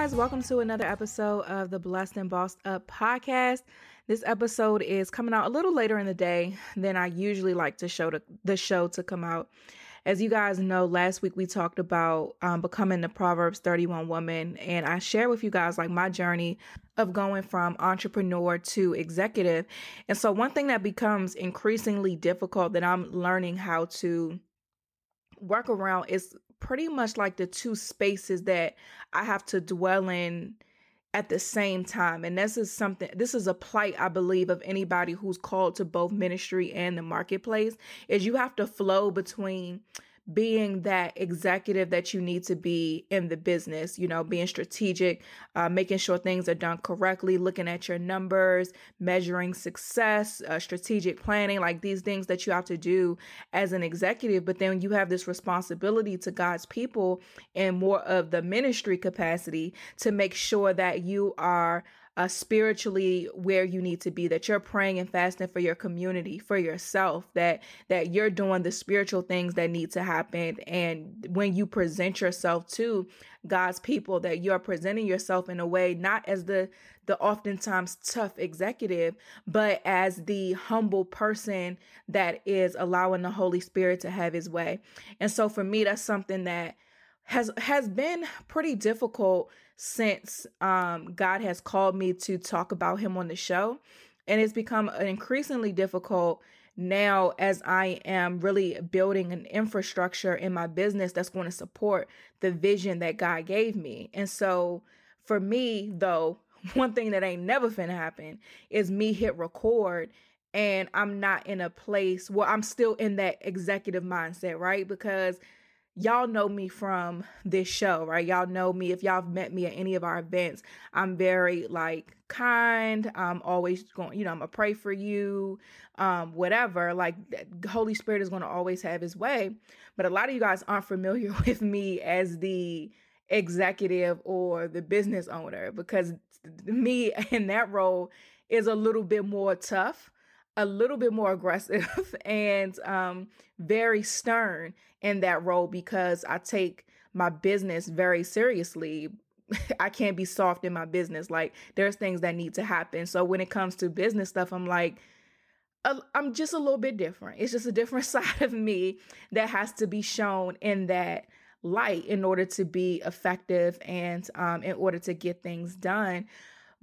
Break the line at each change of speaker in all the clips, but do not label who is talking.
Guys, welcome to another episode of the Blessed and Bossed Up podcast. This episode is coming out a little later in the day than I usually like to show to, the show to come out. As you guys know, last week we talked about um, becoming the Proverbs 31 woman, and I share with you guys like my journey of going from entrepreneur to executive. And so, one thing that becomes increasingly difficult that I'm learning how to work around is pretty much like the two spaces that I have to dwell in at the same time. And this is something, this is a plight, I believe, of anybody who's called to both ministry and the marketplace, is you have to flow between being that executive that you need to be in the business, you know, being strategic, uh, making sure things are done correctly, looking at your numbers, measuring success, uh, strategic planning, like these things that you have to do as an executive. But then you have this responsibility to God's people and more of the ministry capacity to make sure that you are uh, spiritually where you need to be that you're praying and fasting for your community for yourself that that you're doing the spiritual things that need to happen. And when you present yourself to God's people that you're presenting yourself in a way not as the the oftentimes tough executive but as the humble person that is allowing the Holy Spirit to have his way. And so for me that's something that has has been pretty difficult since um, God has called me to talk about him on the show. And it's become increasingly difficult now as I am really building an infrastructure in my business that's going to support the vision that God gave me. And so for me, though, one thing that ain't never finna happen is me hit record and I'm not in a place where I'm still in that executive mindset, right? Because y'all know me from this show, right? Y'all know me if y'all have met me at any of our events. I'm very like kind. I'm always going, you know, I'm gonna pray for you, um, whatever. Like Holy Spirit is gonna always have his way. But a lot of you guys aren't familiar with me as the executive or the business owner because me in that role is a little bit more tough a little bit more aggressive and um, very stern in that role because I take my business very seriously. I can't be soft in my business. Like there's things that need to happen. So when it comes to business stuff, I'm like, I'm just a little bit different. It's just a different side of me that has to be shown in that light in order to be effective and um, in order to get things done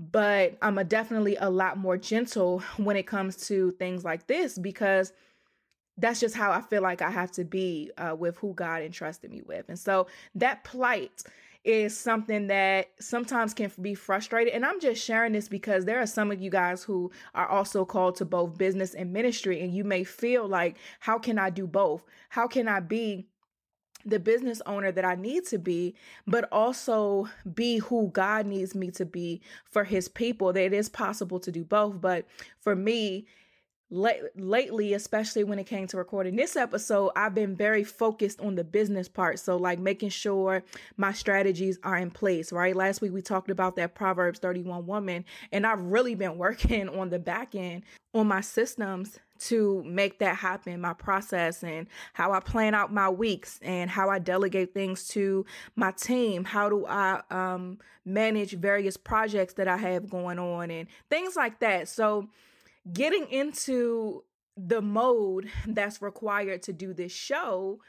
but I'm a definitely a lot more gentle when it comes to things like this because that's just how I feel like I have to be uh, with who God entrusted me with. And so that plight is something that sometimes can be frustrated. And I'm just sharing this because there are some of you guys who are also called to both business and ministry, and you may feel like, how can I do both? How can I be the business owner that I need to be, but also be who God needs me to be for his people. That it is possible to do both. But for me, lately, especially when it came to recording this episode, I've been very focused on the business part. So, like making sure my strategies are in place, right? Last week we talked about that Proverbs 31 woman, and I've really been working on the back end on my systems to make that happen, my process and how I plan out my weeks and how I delegate things to my team. How do I um, manage various projects that I have going on and things like that. So, getting into the mode that's required to do this show,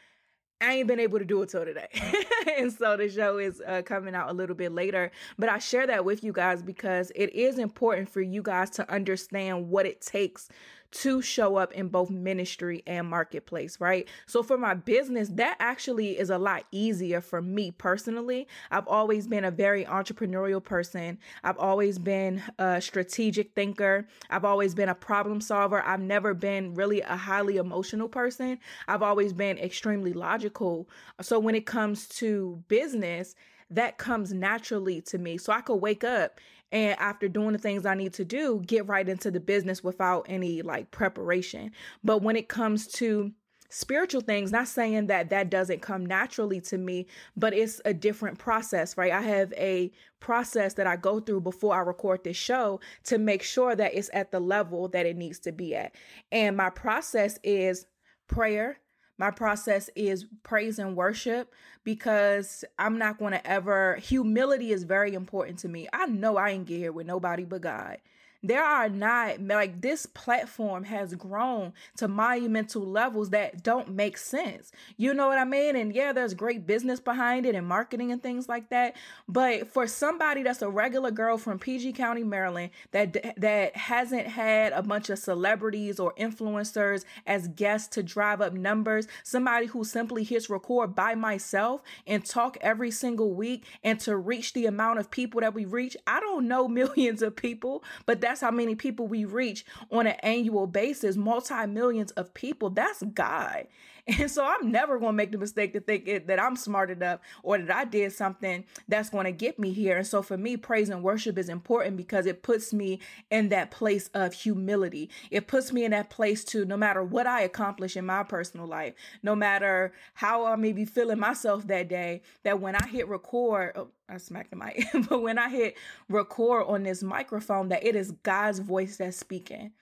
I ain't been able to do it till today. and so the show is uh, coming out a little bit later. But I share that with you guys because it is important for you guys to understand what it takes to show up in both ministry and marketplace, right? So for my business, that actually is a lot easier for me personally. I've always been a very entrepreneurial person. I've always been a strategic thinker. I've always been a problem solver. I've never been really a highly emotional person. I've always been extremely logical. So when it comes to business, that comes naturally to me. So I could wake up and after doing the things I need to do, get right into the business without any like preparation. But when it comes to spiritual things, not saying that that doesn't come naturally to me, but it's a different process, right? I have a process that I go through before I record this show to make sure that it's at the level that it needs to be at. And my process is prayer, my process is praise and worship because I'm not going to ever, humility is very important to me. I know I ain't get here with nobody but God there are not like this platform has grown to monumental levels that don't make sense. You know what I mean? And yeah, there's great business behind it and marketing and things like that. But for somebody that's a regular girl from PG County, Maryland, that that hasn't had a bunch of celebrities or influencers as guests to drive up numbers, somebody who simply hits record by myself and talk every single week and to reach the amount of people that we reach, I don't know millions of people, but that that's how many people we reach on an annual basis, multi millions of people. That's God. And so I'm never going to make the mistake to think it, that I'm smart enough or that I did something that's going to get me here. And so for me, praise and worship is important because it puts me in that place of humility. It puts me in that place to no matter what I accomplish in my personal life, no matter how I may be feeling myself that day, that when I hit record, oh, I smacked the mic, but when I hit record on this microphone, that it is God's voice that's speaking.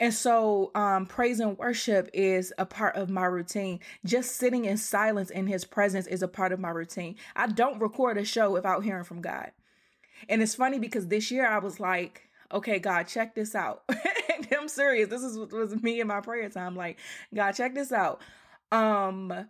And so, um, praise and worship is a part of my routine. Just sitting in silence in His presence is a part of my routine. I don't record a show without hearing from God. And it's funny because this year I was like, okay, God, check this out. I'm serious. This is was me in my prayer time. Like, God, check this out. Um,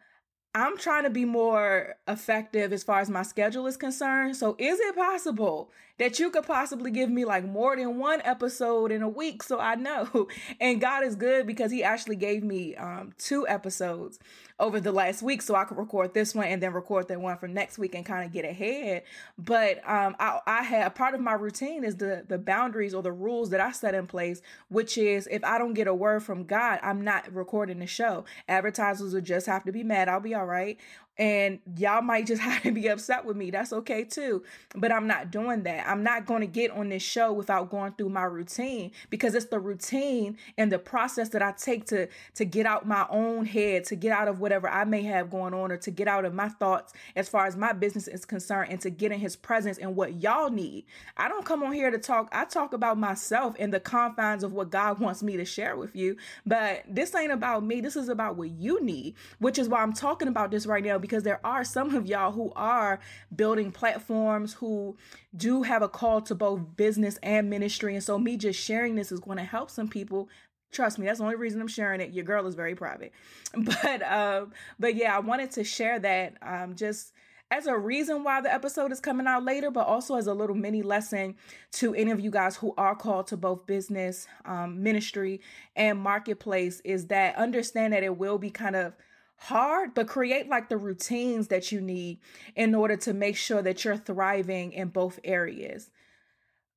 I'm trying to be more effective as far as my schedule is concerned. So, is it possible that you could possibly give me like more than one episode in a week so I know? And God is good because He actually gave me um, two episodes over the last week so I could record this one and then record that one for next week and kind of get ahead. But um, I, I had part of my routine is the the boundaries or the rules that I set in place, which is if I don't get a word from God, I'm not recording the show. Advertisers will just have to be mad. I'll be all right and y'all might just have to be upset with me. That's okay too. But I'm not doing that. I'm not going to get on this show without going through my routine because it's the routine and the process that I take to to get out my own head, to get out of whatever I may have going on or to get out of my thoughts as far as my business is concerned and to get in his presence and what y'all need. I don't come on here to talk. I talk about myself in the confines of what God wants me to share with you. But this ain't about me. This is about what you need, which is why I'm talking about this right now because there are some of y'all who are building platforms who do have a call to both business and ministry. And so, me just sharing this is going to help some people. Trust me that's the only reason i'm sharing it. Your girl is very private. But um but yeah i wanted to share that um just as a reason why the episode is coming out later, but also as a little mini lesson to any of you guys who are called to both business, um, ministry, and marketplace, is that understand that it will be kind of hard, but create like the routines that you need in order to make sure that you're thriving in both areas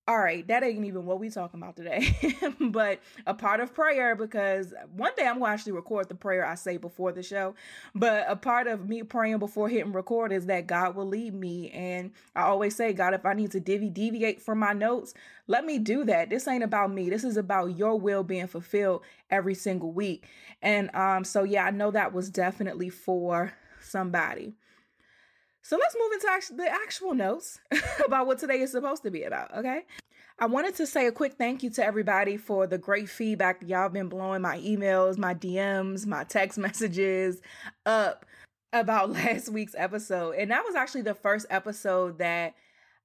all right, that ain't even what we talking about today, but a part of prayer because one day I'm gonna actually record the prayer I say before the show. But a part of me praying before hitting record is that God will lead me, and I always say, God, if I need to divvy deviate from my notes, let me do that. This ain't about me. This is about Your will being fulfilled every single week. And um, so yeah, I know that was definitely for somebody. So let's move into the actual notes about what today is supposed to be about, okay? I wanted to say a quick thank you to everybody for the great feedback. Y'all been blowing my emails, my DMs, my text messages up about last week's episode. And that was actually the first episode that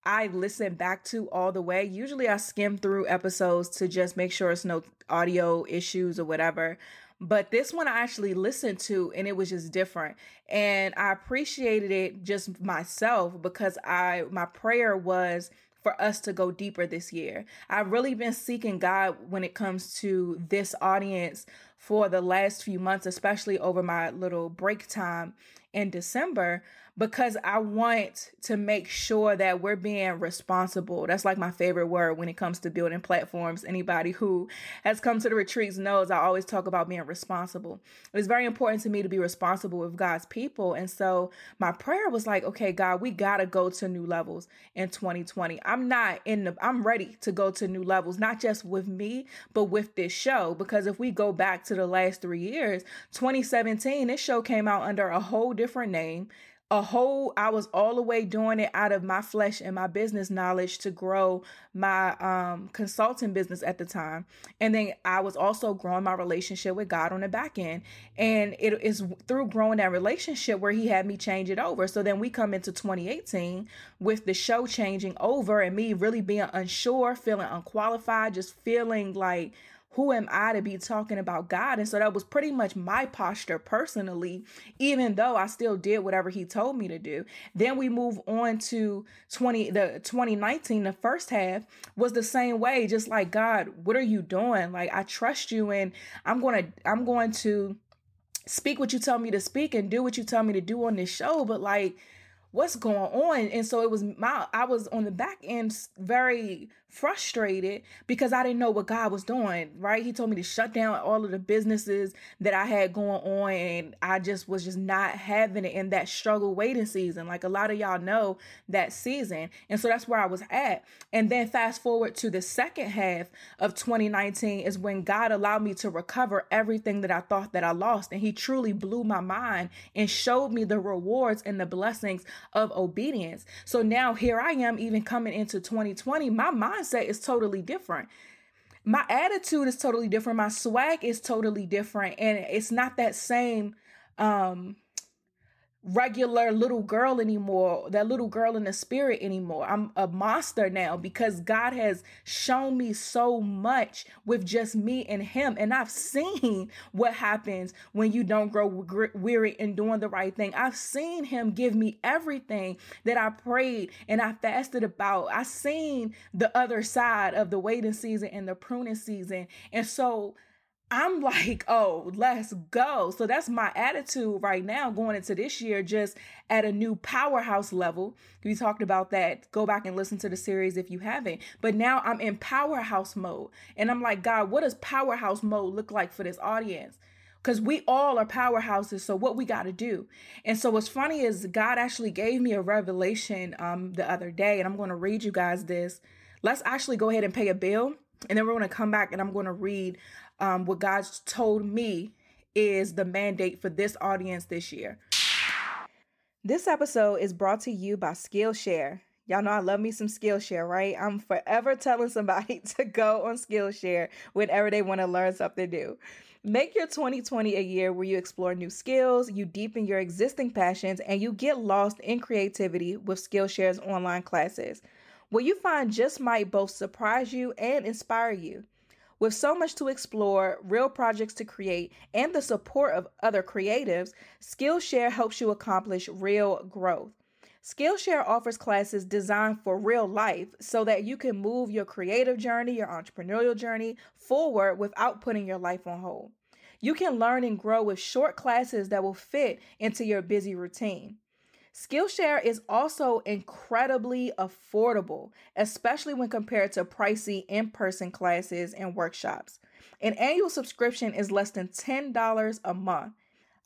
I listened back to all the way. Usually I skim through episodes to just make sure it's no audio issues or whatever. But this one I actually listened to and it was just different. And I appreciated it just myself because I my prayer was for us to go deeper this year. I've really been seeking God when it comes to this audience for the last few months, especially over my little break time in December because I want to make sure that we're being responsible. That's like my favorite word when it comes to building platforms. Anybody who has come to the retreats knows I always talk about being responsible. It's very important to me to be responsible with God's people. And so my prayer was like, okay, God, we got to go to new levels in 2020. I'm not in the, I'm ready to go to new levels, not just with me, but with this show. Because if we go back to the last three years, 2017, this show came out under a whole different name a whole i was all the way doing it out of my flesh and my business knowledge to grow my um consulting business at the time. And then i was also growing my relationship with god on the back end. And it is through growing that relationship where he had me change it over. So then we come into 2018 with the show changing over and me really being unsure feeling unqualified just feeling like who am I to be talking about God? And so that was pretty much my posture personally, even though I still did whatever he told me to do. Then we move on to 20 the 2019, the first half was the same way, just like God, what are you doing? Like I trust you and I'm gonna I'm going to speak what you tell me to speak and do what you tell me to do on this show, but like what's going on and so it was my i was on the back end very frustrated because i didn't know what god was doing right? He told me to shut down all of the businesses that i had going on and i just was just not having it in that struggle waiting season. Like a lot of y'all know that season and so that's where i was at. And then fast forward to the second half of 2019 is when god allowed me to recover everything that i thought that i lost and he truly blew my mind and showed me the rewards and the blessings of obedience. So now here I am, even coming into 2020, my mindset is totally different. My attitude is totally different. My swag is totally different. And it's not that same um regular little girl anymore, that little girl in the spirit anymore. I'm a monster now because God has shown me so much with just me and Him. And I've seen what happens when you don't grow weary in doing the right thing. I've seen Him give me everything that I prayed and I fasted about. I've seen the other side of the waiting season and the pruning season. And so, I'm like, oh, let's go. So that's my attitude right now going into this year, just at a new powerhouse level. We talked about that. Go back and listen to the series if you haven't. But now I'm in powerhouse mode. And I'm like, God, what does powerhouse mode look like for this audience? Because we all are powerhouses. So what we got to do. And so what's funny is God actually gave me a revelation um, the other day. And I'm going to read you guys this. Let's actually go ahead and pay a bill. And then we're going to come back and I'm going to read um, what God's told me is the mandate for this audience this year. This episode is brought to you by Skillshare. Y'all know I love me some Skillshare, right? I'm forever telling somebody to go on Skillshare whenever they want to learn something new. Make your 2020 a year where you explore new skills, you deepen your existing passions, and you get lost in creativity with Skillshare's online classes. What you find just might both surprise you and inspire you. With so much to explore, real projects to create, and the support of other creatives, Skillshare helps you accomplish real growth. Skillshare offers classes designed for real life so that you can move your creative journey, your entrepreneurial journey forward without putting your life on hold. You can learn and grow with short classes that will fit into your busy routine. Skillshare is also incredibly affordable, especially when compared to pricey in person classes and workshops. An annual subscription is less than $10 a month.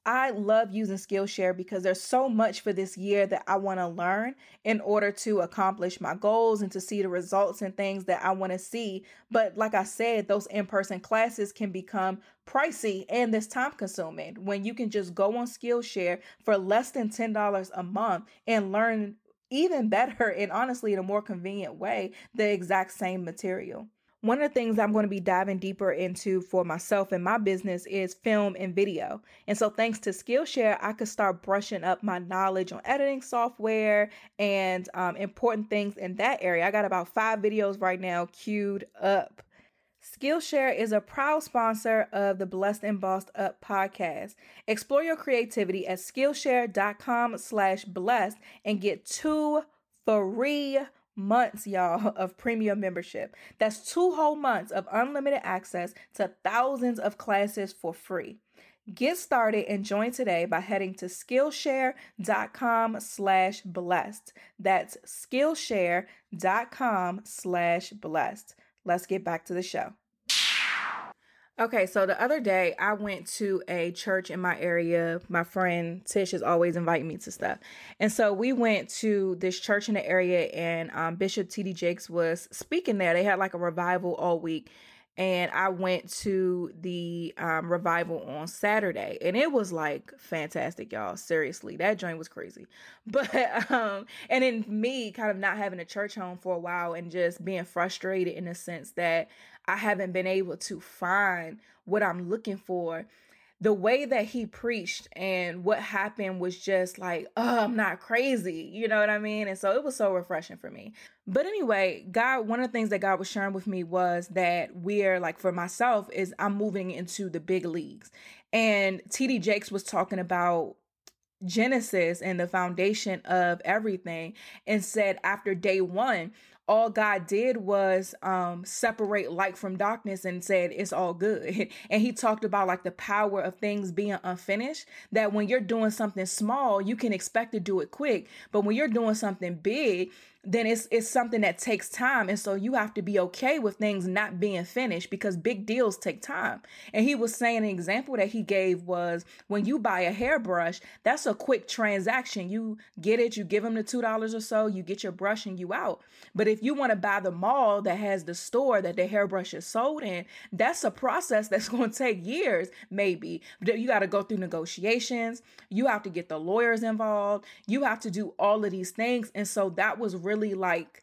I love using Skillshare because there's so much for this year that I want to learn in order to accomplish my goals and to see the results and things that I want to see. But like I said, those in person classes can become pricey and this time consuming when you can just go on Skillshare for less than $10 a month and learn even better and honestly in a more convenient way the exact same material. One of the things I'm going to be diving deeper into for myself and my business is film and video. And so, thanks to Skillshare, I could start brushing up my knowledge on editing software and um, important things in that area. I got about five videos right now queued up. Skillshare is a proud sponsor of the Blessed and Bossed Up podcast. Explore your creativity at Skillshare.com slash blessed and get two free months, y'all, of premium membership. That's two whole months of unlimited access to thousands of classes for free. Get started and join today by heading to Skillshare.com slash blessed. That's Skillshare.com slash blessed. Let's get back to the show. Okay, so the other day I went to a church in my area. My friend Tish is always inviting me to stuff. And so we went to this church in the area, and um, Bishop T.D. Jakes was speaking there. They had like a revival all week. And I went to the um, revival on Saturday, and it was like fantastic, y'all. Seriously, that joint was crazy. But, um, and then me kind of not having a church home for a while and just being frustrated in the sense that I haven't been able to find what I'm looking for. The way that he preached and what happened was just like, oh, I'm not crazy. You know what I mean? And so it was so refreshing for me. But anyway, God, one of the things that God was sharing with me was that we're like, for myself, is I'm moving into the big leagues. And TD Jakes was talking about Genesis and the foundation of everything and said after day one, all God did was um, separate light from darkness and said it's all good. And he talked about like the power of things being unfinished, that when you're doing something small, you can expect to do it quick. But when you're doing something big, then it's it's something that takes time. And so you have to be okay with things not being finished because big deals take time. And he was saying an example that he gave was when you buy a hairbrush that's a quick transaction. You get it you give them the two dollars or so you get your brush and you out. But if you want to buy the mall that has the store that the hairbrush is sold in that's a process that's going to take years maybe. You got to go through negotiations. You have to get the lawyers involved. You have to do all of these things. And so that was really really like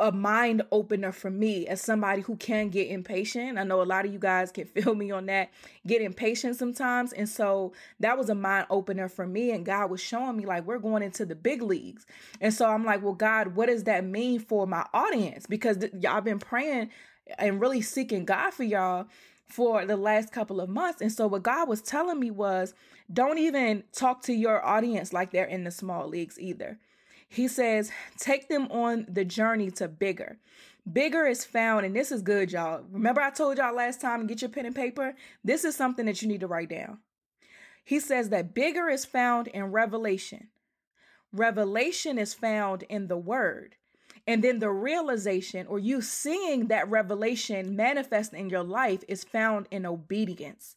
a mind opener for me as somebody who can get impatient. I know a lot of you guys can feel me on that, get impatient sometimes. And so that was a mind opener for me. And God was showing me, like, we're going into the big leagues. And so I'm like, well, God, what does that mean for my audience? Because th- y'all been praying and really seeking God for y'all for the last couple of months. And so what God was telling me was, don't even talk to your audience like they're in the small leagues either. He says, take them on the journey to bigger. Bigger is found, and this is good, y'all. Remember, I told y'all last time, get your pen and paper? This is something that you need to write down. He says that bigger is found in revelation. Revelation is found in the word. And then the realization or you seeing that revelation manifest in your life is found in obedience.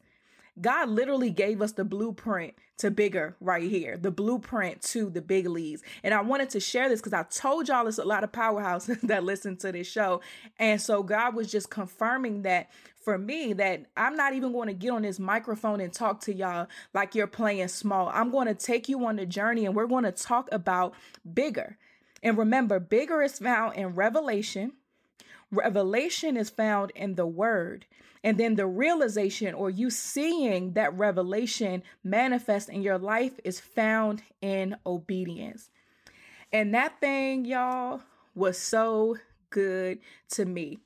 God literally gave us the blueprint to bigger right here, the blueprint to the big leagues. And I wanted to share this because I told y'all it's a lot of powerhouses that listen to this show. And so God was just confirming that for me that I'm not even going to get on this microphone and talk to y'all like you're playing small. I'm going to take you on the journey and we're going to talk about bigger. And remember, bigger is found in Revelation. Revelation is found in the word. And then the realization or you seeing that revelation manifest in your life is found in obedience. And that thing, y'all, was so good to me.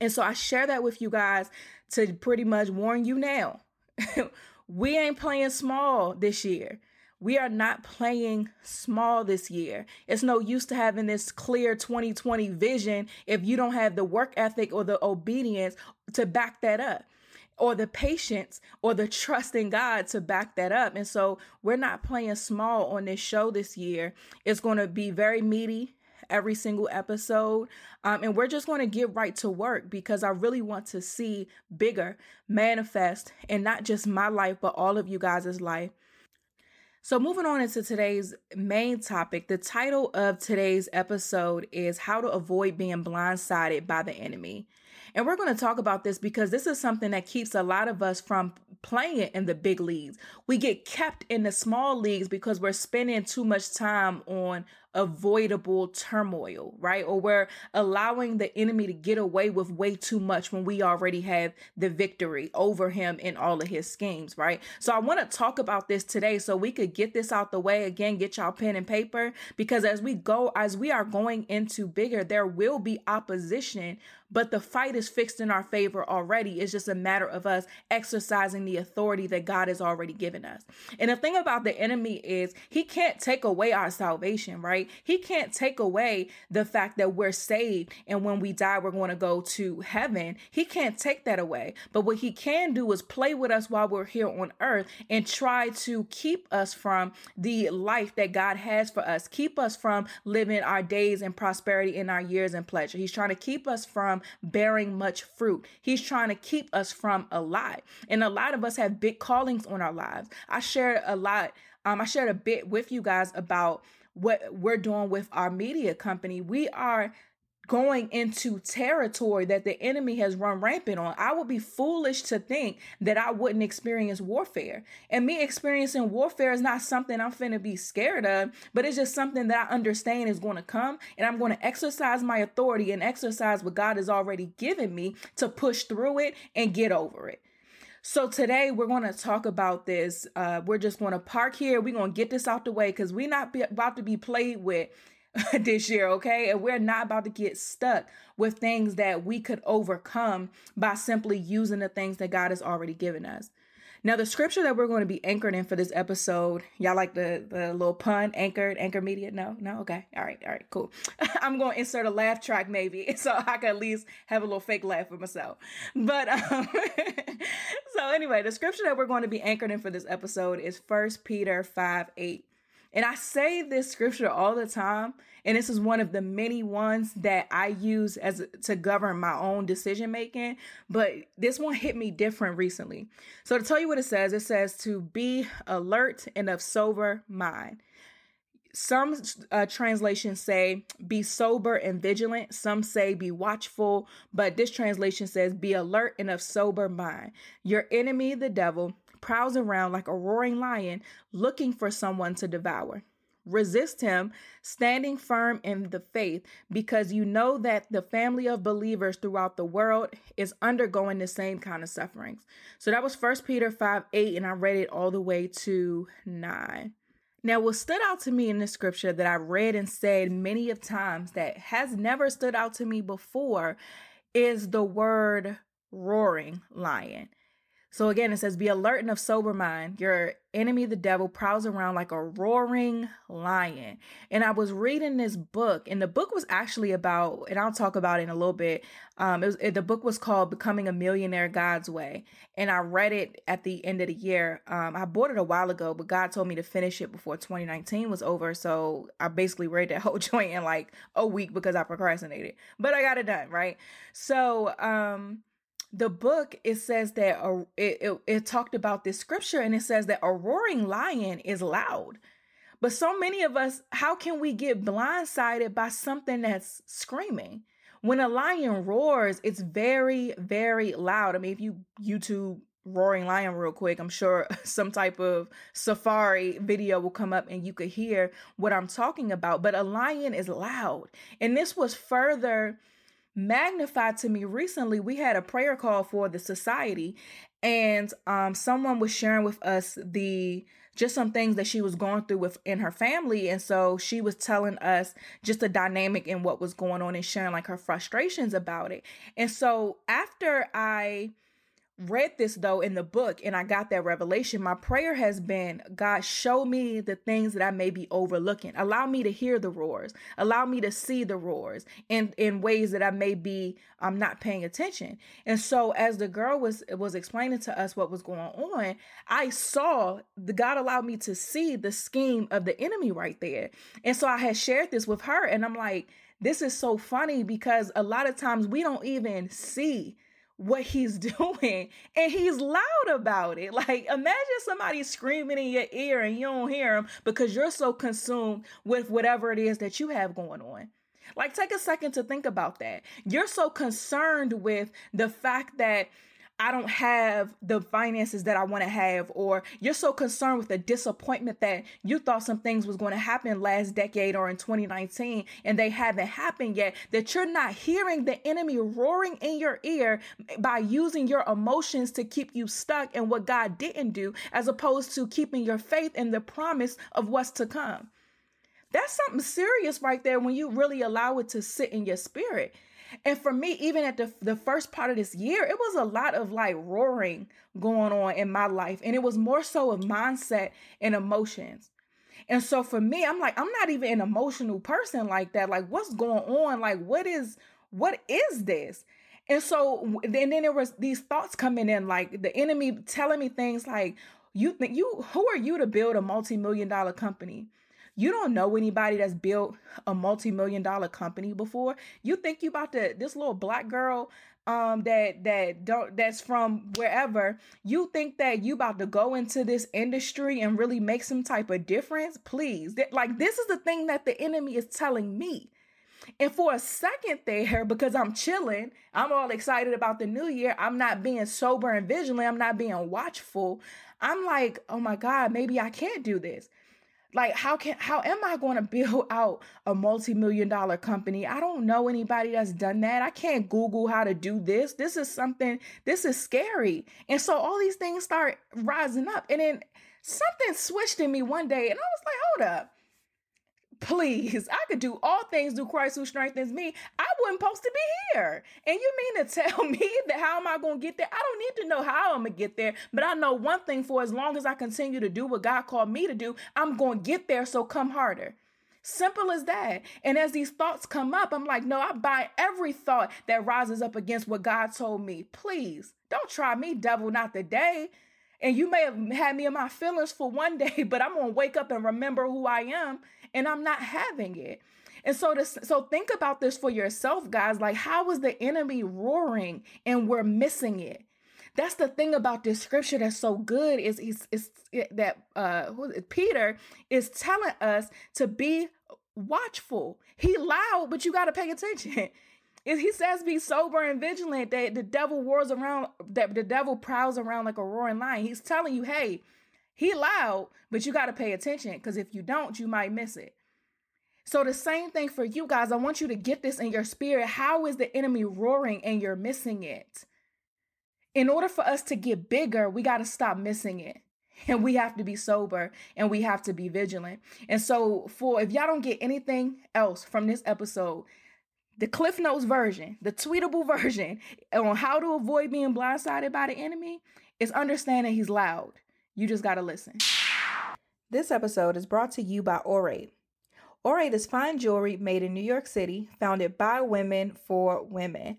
And so I share that with you guys to pretty much warn you now. we ain't playing small this year. We are not playing small this year. It's no use to having this clear 2020 vision if you don't have the work ethic or the obedience to back that up. or the patience or the trust in God to back that up. And so we're not playing small on this show this year. It's going to be very meaty every single episode. Um, and we're just going to get right to work because I really want to see bigger manifest in not just my life, but all of you guys' life. So, moving on into today's main topic, the title of today's episode is How to Avoid Being Blindsided by the Enemy. And we're going to talk about this because this is something that keeps a lot of us from playing in the big leagues. We get kept in the small leagues because we're spending too much time on avoidable turmoil, right? Or we're allowing the enemy to get away with way too much when we already have the victory over him in all of his schemes, right? So I want to talk about this today so we could get this out the way again, get y'all pen and paper because as we go as we are going into bigger, there will be opposition, but the fight is fixed in our favor already. It's just a matter of us exercising the authority that God has already given us. And the thing about the enemy is he can't take away our salvation, right? He can't take away the fact that we're saved and when we die, we're going to go to heaven. He can't take that away. But what he can do is play with us while we're here on earth and try to keep us from the life that God has for us, keep us from living our days in prosperity in our years in pleasure. He's trying to keep us from bearing much fruit. He's trying to keep us from a lie. And a lot of us have big callings on our lives. I shared a lot um, I shared a bit with you guys about what we're doing with our media company. We are going into territory that the enemy has run rampant on. I would be foolish to think that I wouldn't experience warfare. And me experiencing warfare is not something I'm finna be scared of, but it's just something that I understand is going to come. And I'm going to exercise my authority and exercise what God has already given me to push through it and get over it. So today we're going to talk about this. Uh, we're just going to park here. We're going to get this out the way because we're not be, about to be played with this year, okay? And we're not about to get stuck with things that we could overcome by simply using the things that God has already given us. Now, the scripture that we're going to be anchored in for this episode, y'all like the, the little pun, anchored, anchor media? No, no, okay. All right, all right, cool. I'm going to insert a laugh track maybe so I can at least have a little fake laugh for myself. But um, so, anyway, the scripture that we're going to be anchored in for this episode is First Peter 5 8. And I say this scripture all the time, and this is one of the many ones that I use as to govern my own decision making, but this one hit me different recently. So to tell you what it says, it says to be alert and of sober mind. Some uh, translations say be sober and vigilant. Some say be watchful, but this translation says be alert and of sober mind. Your enemy, the devil, prowls around like a roaring lion looking for someone to devour. Resist him, standing firm in the faith, because you know that the family of believers throughout the world is undergoing the same kind of sufferings. So that was first Peter 5 8, and I read it all the way to 9. Now, what stood out to me in the scripture that I've read and said many of times that has never stood out to me before is the word roaring lion. So again, it says, Be alert and of sober mind. Your enemy, the devil, prowls around like a roaring lion. And I was reading this book, and the book was actually about, and I'll talk about it in a little bit. Um, it was, it, the book was called Becoming a Millionaire God's Way. And I read it at the end of the year. Um, I bought it a while ago, but God told me to finish it before 2019 was over. So I basically read that whole joint in like a week because I procrastinated. But I got it done, right? So, um, the book it says that a, it, it, it talked about this scripture and it says that a roaring lion is loud. But so many of us how can we get blindsided by something that's screaming? When a lion roars it's very very loud. I mean if you youtube roaring lion real quick i'm sure some type of safari video will come up and you could hear what i'm talking about. But a lion is loud. And this was further magnified to me recently. We had a prayer call for the society, and um, someone was sharing with us the just some things that she was going through with in her family and so she was telling us just the dynamic and what was going on and sharing like her frustrations about it and so after i read this though in the book and I got that revelation, my prayer has been God, show me the things that I may be overlooking. Allow me to hear the roars. Allow me to see the roars in, in ways that I may be I'm um, not paying attention. And so as the girl was was explaining to us what was going on, I saw the God allowed me to see the scheme of the enemy right there. And so I had shared this with her and I'm like, this is so funny because a lot of times we don't even see what he's doing and he's loud about it. Like imagine somebody screaming in your ear and you don't hear him because you're so consumed with whatever it is that you have going on. Like take a second to think about that. You're so concerned with the fact that I don't have the finances that I want to have, or you're so concerned with the disappointment that you thought some things was going to happen last decade or in 2019 and they haven't happened yet, that you're not hearing the enemy roaring in your ear by using your emotions to keep you stuck in what God didn't do, as opposed to keeping your faith in the promise of what's to come. That's something serious right there when you really allow it to sit in your spirit. And for me, even at the, the first part of this year, it was a lot of like roaring going on in my life. And it was more so of mindset and emotions. And so for me, I'm like, I'm not even an emotional person like that. Like, what's going on? Like, what is what is this? And so and then there was these thoughts coming in, like the enemy telling me things like, you think you who are you to build a multi-million dollar company? You don't know anybody that's built a multi-million dollar company before. You think you about to this little black girl um that that don't that's from wherever you think that you about to go into this industry and really make some type of difference please that, like this is the thing that the enemy is telling me and for a second there, because I'm chilling, I'm all excited about the new year. I'm not being sober and vigilant. I'm not being watchful. I'm like, oh my God, maybe I can't do this like how can how am i going to build out a multi-million dollar company? I don't know anybody that's done that. I can't google how to do this. This is something this is scary. And so all these things start rising up. And then something switched in me one day and i was like hold up please, I could do all things through Christ who strengthens me. I wasn't supposed to be here. And you mean to tell me that how am I going to get there? I don't need to know how I'm going to get there, but I know one thing for as long as I continue to do what God called me to do, I'm going to get there. So come harder. Simple as that. And as these thoughts come up, I'm like, no, I buy every thought that rises up against what God told me. Please don't try me, devil, not today. And you may have had me in my feelings for one day, but I'm going to wake up and remember who I am and I'm not having it. And so this so think about this for yourself guys, like how is the enemy roaring and we're missing it? That's the thing about this scripture that's so good is is, is that uh Peter is telling us to be watchful. He loud, but you got to pay attention. he says be sober and vigilant that the devil wars around that the devil prowls around like a roaring lion he's telling you hey he loud but you got to pay attention because if you don't you might miss it so the same thing for you guys i want you to get this in your spirit how is the enemy roaring and you're missing it in order for us to get bigger we got to stop missing it and we have to be sober and we have to be vigilant. And so, for if y'all don't get anything else from this episode, the Cliff Notes version, the tweetable version on how to avoid being blindsided by the enemy is understanding he's loud. You just got to listen. This episode is brought to you by Aurate. Aurate is fine jewelry made in New York City, founded by women for women.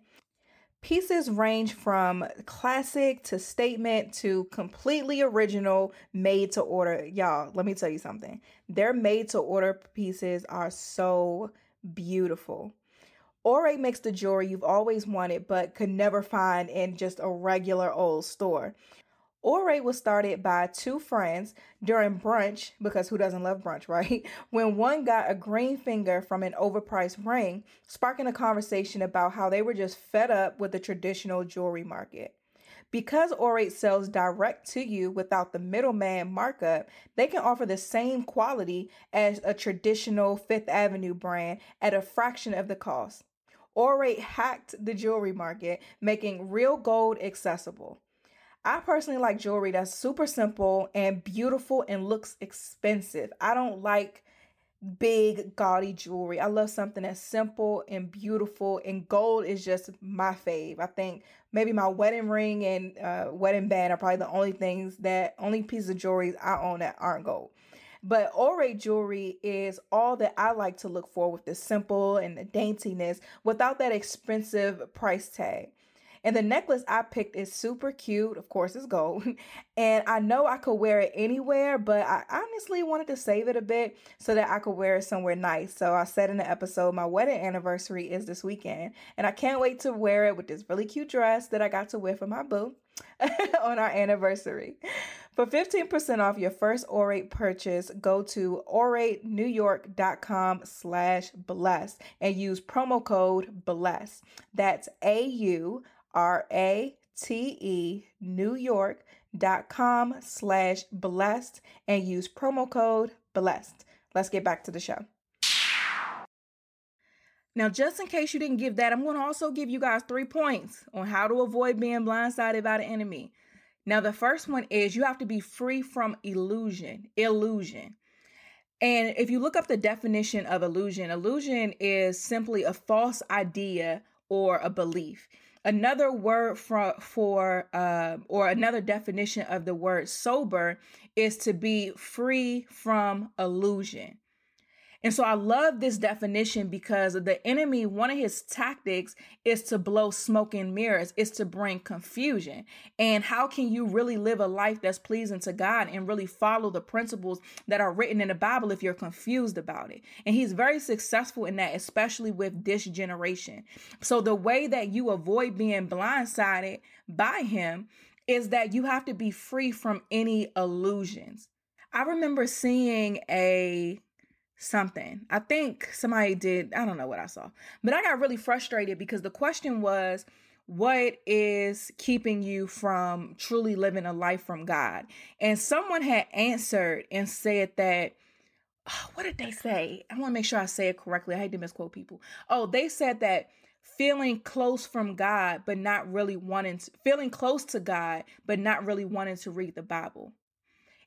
Pieces range from classic to statement to completely original, made to order. Y'all, let me tell you something. Their made to order pieces are so beautiful. Aurate makes the jewelry you've always wanted but could never find in just a regular old store. Aurate was started by two friends during brunch, because who doesn't love brunch, right? When one got a green finger from an overpriced ring, sparking a conversation about how they were just fed up with the traditional jewelry market. Because Aurate sells direct to you without the middleman markup, they can offer the same quality as a traditional Fifth Avenue brand at a fraction of the cost. Aurate hacked the jewelry market, making real gold accessible. I personally like jewelry that's super simple and beautiful and looks expensive. I don't like big, gaudy jewelry. I love something that's simple and beautiful, and gold is just my fave. I think maybe my wedding ring and uh, wedding band are probably the only things that, only pieces of jewelry I own that aren't gold. But Aurate jewelry is all that I like to look for with the simple and the daintiness without that expensive price tag. And the necklace I picked is super cute. Of course, it's gold. And I know I could wear it anywhere, but I honestly wanted to save it a bit so that I could wear it somewhere nice. So I said in the episode, my wedding anniversary is this weekend. And I can't wait to wear it with this really cute dress that I got to wear for my boo on our anniversary. For 15% off your first Aurate purchase, go to auratenewyork.com slash bless and use promo code bless. That's A-U R A T E New York dot com slash blessed and use promo code blessed. Let's get back to the show. Now, just in case you didn't give that, I'm going to also give you guys three points on how to avoid being blindsided by the enemy. Now, the first one is you have to be free from illusion. Illusion. And if you look up the definition of illusion, illusion is simply a false idea or a belief. Another word for, for uh, or another definition of the word sober is to be free from illusion. And so I love this definition because the enemy, one of his tactics is to blow smoke and mirrors, is to bring confusion. And how can you really live a life that's pleasing to God and really follow the principles that are written in the Bible if you're confused about it? And he's very successful in that, especially with this generation. So the way that you avoid being blindsided by him is that you have to be free from any illusions. I remember seeing a something. I think somebody did, I don't know what I saw, but I got really frustrated because the question was, what is keeping you from truly living a life from God? And someone had answered and said that, oh, what did they say? I want to make sure I say it correctly. I hate to misquote people. Oh, they said that feeling close from God, but not really wanting to, feeling close to God, but not really wanting to read the Bible.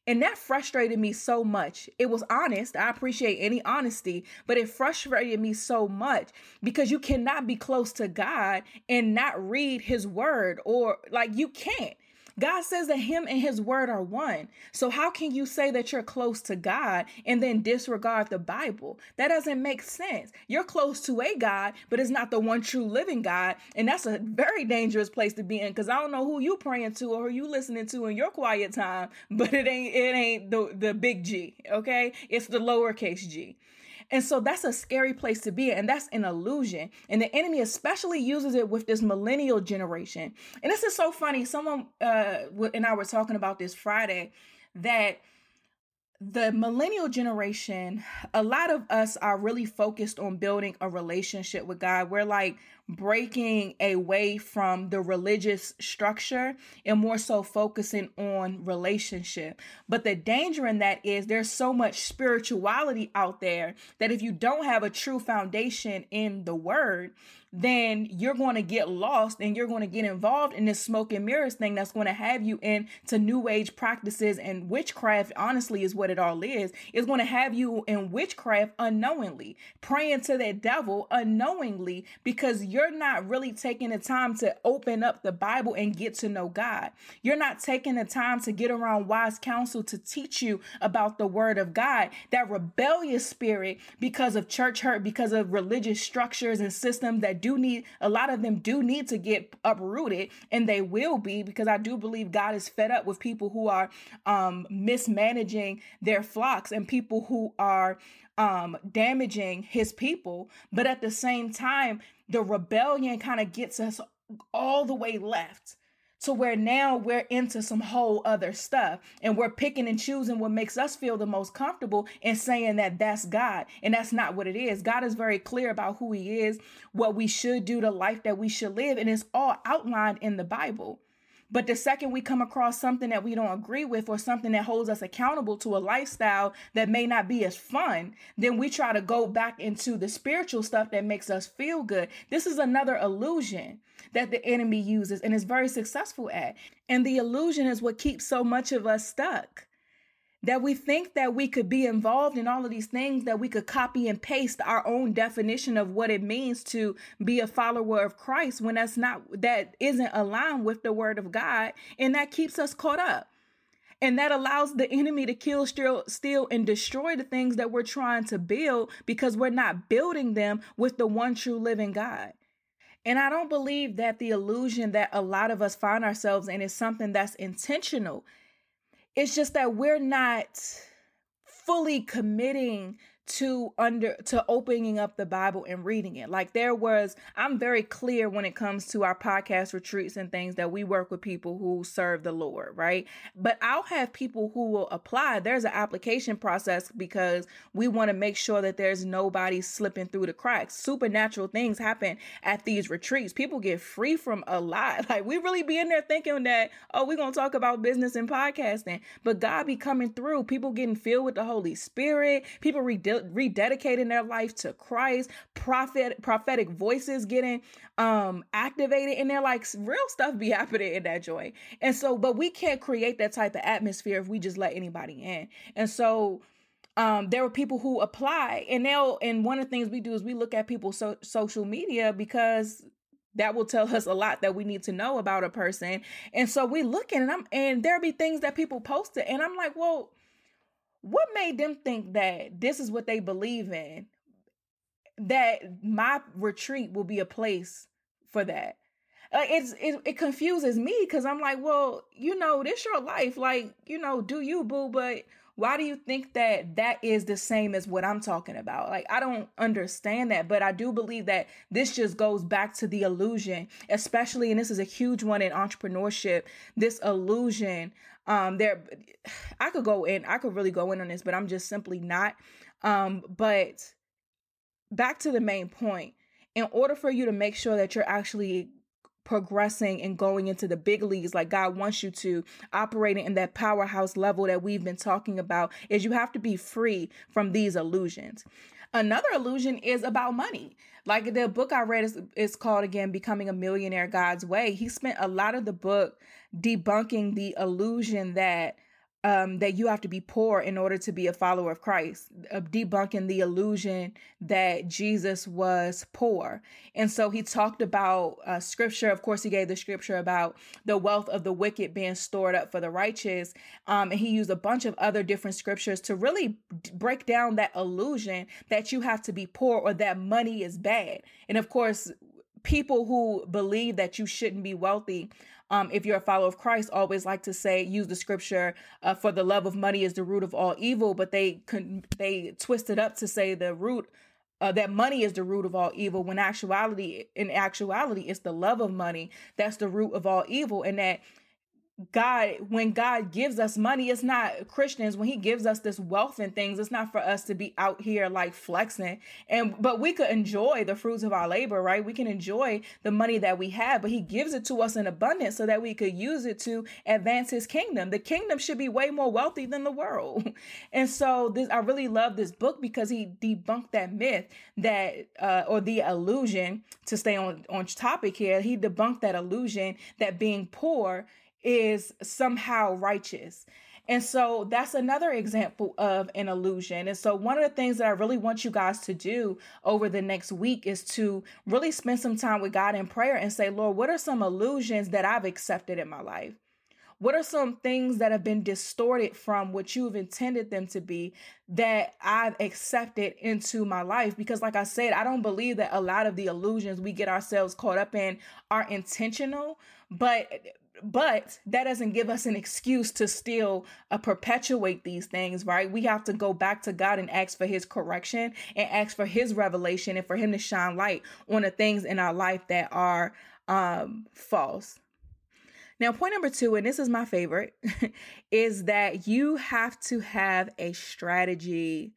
And that frustrated me so much. It was honest. I appreciate any honesty, but it frustrated me so much because you cannot be close to God and not read his word or like you can't. God says that him and his word are one. So how can you say that you're close to God and then disregard the Bible? That doesn't make sense. You're close to a God, but it's not the one true living God. And that's a very dangerous place to be in because I don't know who you're praying to or who you're listening to in your quiet time, but it ain't it ain't the, the big G, okay? It's the lowercase G. And so that's a scary place to be. And that's an illusion. And the enemy especially uses it with this millennial generation. And this is so funny. Someone uh, and I were talking about this Friday that the millennial generation, a lot of us are really focused on building a relationship with God. We're like breaking away from the religious structure and more so focusing on relationship. But the danger in that is there's so much spirituality out there that if you don't have a true foundation in the word, then you're going to get lost and you're going to get involved in this smoke and mirrors thing that's going to have you into new age practices and witchcraft honestly is what it all is it's going to have you in witchcraft unknowingly praying to that devil unknowingly because you're not really taking the time to open up the bible and get to know god. You're not taking the time to get around wise counsel to teach you about the word of god. That rebellious spirit because of church hurt because of religious structures and systems that do need a lot of them do need to get uprooted and they will be because I do believe God is fed up with people who are um mismanaging their flocks and people who are um damaging his people but at the same time the rebellion kind of gets us all the way left to where now we're into some whole other stuff and we're picking and choosing what makes us feel the most comfortable and saying that that's God. And that's not what it is. God is very clear about who He is, what we should do, the life that we should live, and it's all outlined in the Bible. But the second we come across something that we don't agree with or something that holds us accountable to a lifestyle that may not be as fun, then we try to go back into the spiritual stuff that makes us feel good. This is another illusion that the enemy uses and is very successful at. And the illusion is what keeps so much of us stuck. That we think that we could be involved in all of these things that we could copy and paste our own definition of what it means to be a follower of Christ when that's not that isn't aligned with the word of God and that keeps us caught up and that allows the enemy to kill steal, steal and destroy the things that we're trying to build because we're not building them with the one true living God and I don't believe that the illusion that a lot of us find ourselves in is something that's intentional. It's just that we're not fully committing to under to opening up the bible and reading it. Like there was i'm very clear when it comes to our podcast retreats and things that we work with people who serve the lord right? But i'll have people who will apply. There's an application process because we want to make sure that there's nobody slipping through the cracks. Supernatural things happen at these retreats. People get free from a lot. Like we really be in there thinking that oh we're gonna talk about business and podcasting. But god be coming through. People getting filled with the holy spirit. People rededicating their life to Christ, prophet prophetic voices getting um activated and they're like real stuff be happening in that joy. And so but we can't create that type of atmosphere if we just let anybody in. And so um, there were people who apply and they'll and one of the things we do is we look at people's so, social media because that will tell us a lot that we need to know about a person and so we look at it and I'm and there'll be things that people posted and I'm like well what made them think that this is what they believe in? That my retreat will be a place for that. Like it's it, it confuses me because I'm like, well, you know, this your life. Like, you know, do you boo? But why do you think that that is the same as what I'm talking about? Like, I don't understand that, but I do believe that this just goes back to the illusion, especially, and this is a huge one in entrepreneurship. This illusion um, there, I could go in, I could really go in on this, but I'm just simply not. Um, but back to the main point. In order for you to make sure that you're actually progressing and going into the big leagues like God wants you to, operating in that powerhouse level that we've been talking about, is you have to be free from these illusions. Another illusion is about money. Like the book I read is, is called again Becoming a Millionaire God's Way. He spent a lot of the book debunking the illusion that um, that you have to be poor in order to be a follower of Christ, debunking the illusion that Jesus was poor. And so he talked about uh, scripture. Of course, he gave the scripture about the wealth of the wicked being stored up for the righteous. Um, and he used a bunch of other different scriptures to really break down that illusion that you have to be poor or that money is bad. And of course, people who believe that you shouldn't be wealthy um, if you're a follower of Christ, always like to say, use the scripture uh, for the love of money is the root of all evil, but they con- they twist it up to say the root uh, that money is the root of all evil when actuality in actuality it's the love of money that's the root of all evil and that God, when God gives us money, it's not Christians, when He gives us this wealth and things, it's not for us to be out here like flexing. And but we could enjoy the fruits of our labor, right? We can enjoy the money that we have, but He gives it to us in abundance so that we could use it to advance His kingdom. The kingdom should be way more wealthy than the world. And so this I really love this book because he debunked that myth that uh or the illusion to stay on on topic here. He debunked that illusion that being poor is somehow righteous. And so that's another example of an illusion. And so, one of the things that I really want you guys to do over the next week is to really spend some time with God in prayer and say, Lord, what are some illusions that I've accepted in my life? What are some things that have been distorted from what you've intended them to be that I've accepted into my life? Because, like I said, I don't believe that a lot of the illusions we get ourselves caught up in are intentional, but but that doesn't give us an excuse to still uh, perpetuate these things right? We have to go back to god and ask for his correction and ask for his revelation and for him to shine light on the things in our life that are um false. Now point number two and this is my favorite is that you have to have a strategy.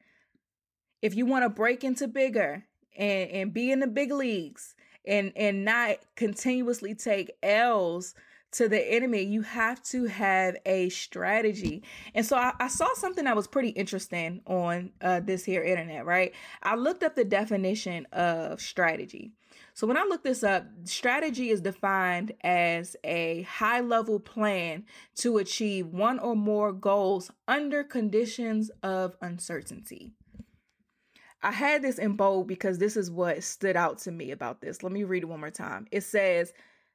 If you want to break into bigger and and be in the big leagues and and not continuously take l's to the enemy, you have to have a strategy. And so I, I saw something that was pretty interesting on uh, this here internet, right? I looked up the definition of strategy. So when I look this up, strategy is defined as a high level plan to achieve one or more goals under conditions of uncertainty. I had this in bold because this is what stood out to me about this. Let me read it one more time. It says,